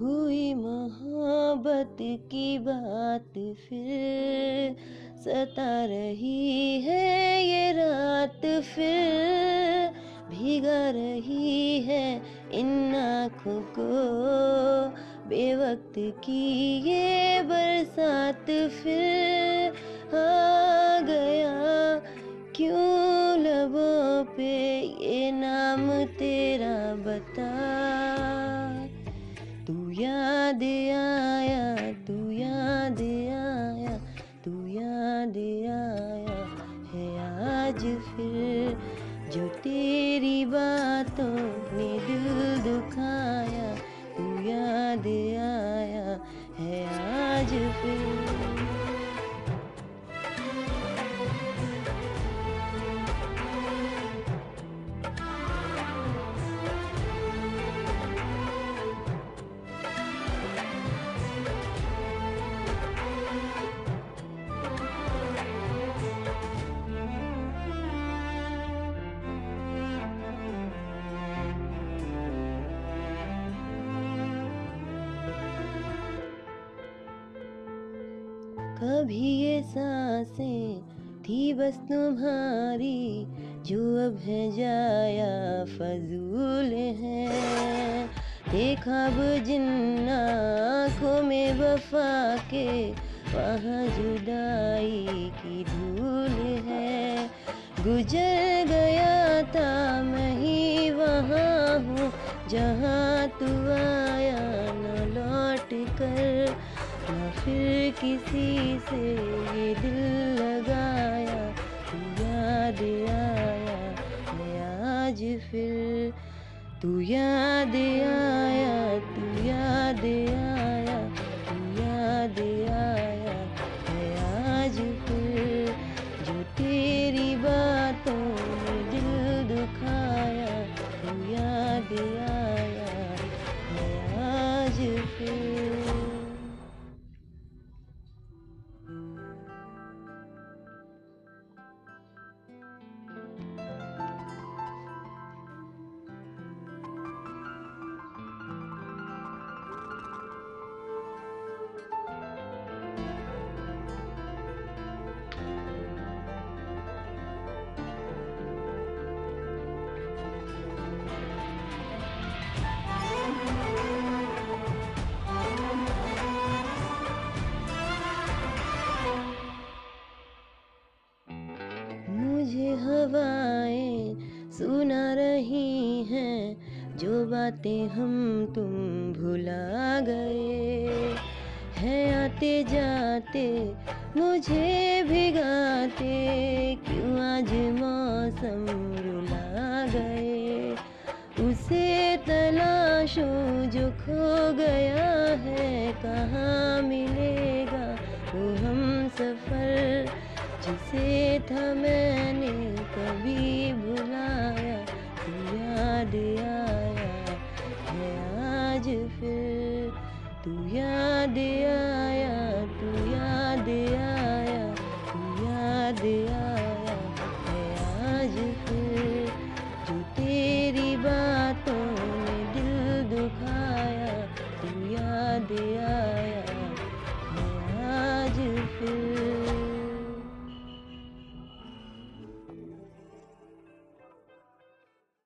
हुई मोहब्बत की बात फिर सता रही है ये रात फिर भीगा रही है इन आँखों को बेवक्त की ये बरसात फिर आ गया याद आया, तू याद आया, तू याद आया है आज फिर जो तेरी बातों ने दिल दुखाया, तू याद आया। कभी ये साँसें थी बस तुम्हारी, जो अब है जाया फजूल है। देखा अब जिन आँखों में वफा के, वहाँ जुदाई की धूल है। गुजर गया था मैं ही वहाँ हूँ, जहाँ तू आया न लौट कर। न फिर किसी से ये दिल लगाया तू याद आया, मैं आज फिर तू याद आया, तू याद आया। सुना रही हैं जो बातें हम तुम भुला गए। हैं आते जाते, मुझे भिगाते, क्यों आज मौसम रुला गए? उसे तलाशो जो खो गया है, कहाँ मिलेगा वो हम सफ़र? जिसे था मैंने कभी भुलाया तू याद आया है आज फिर तू याद आया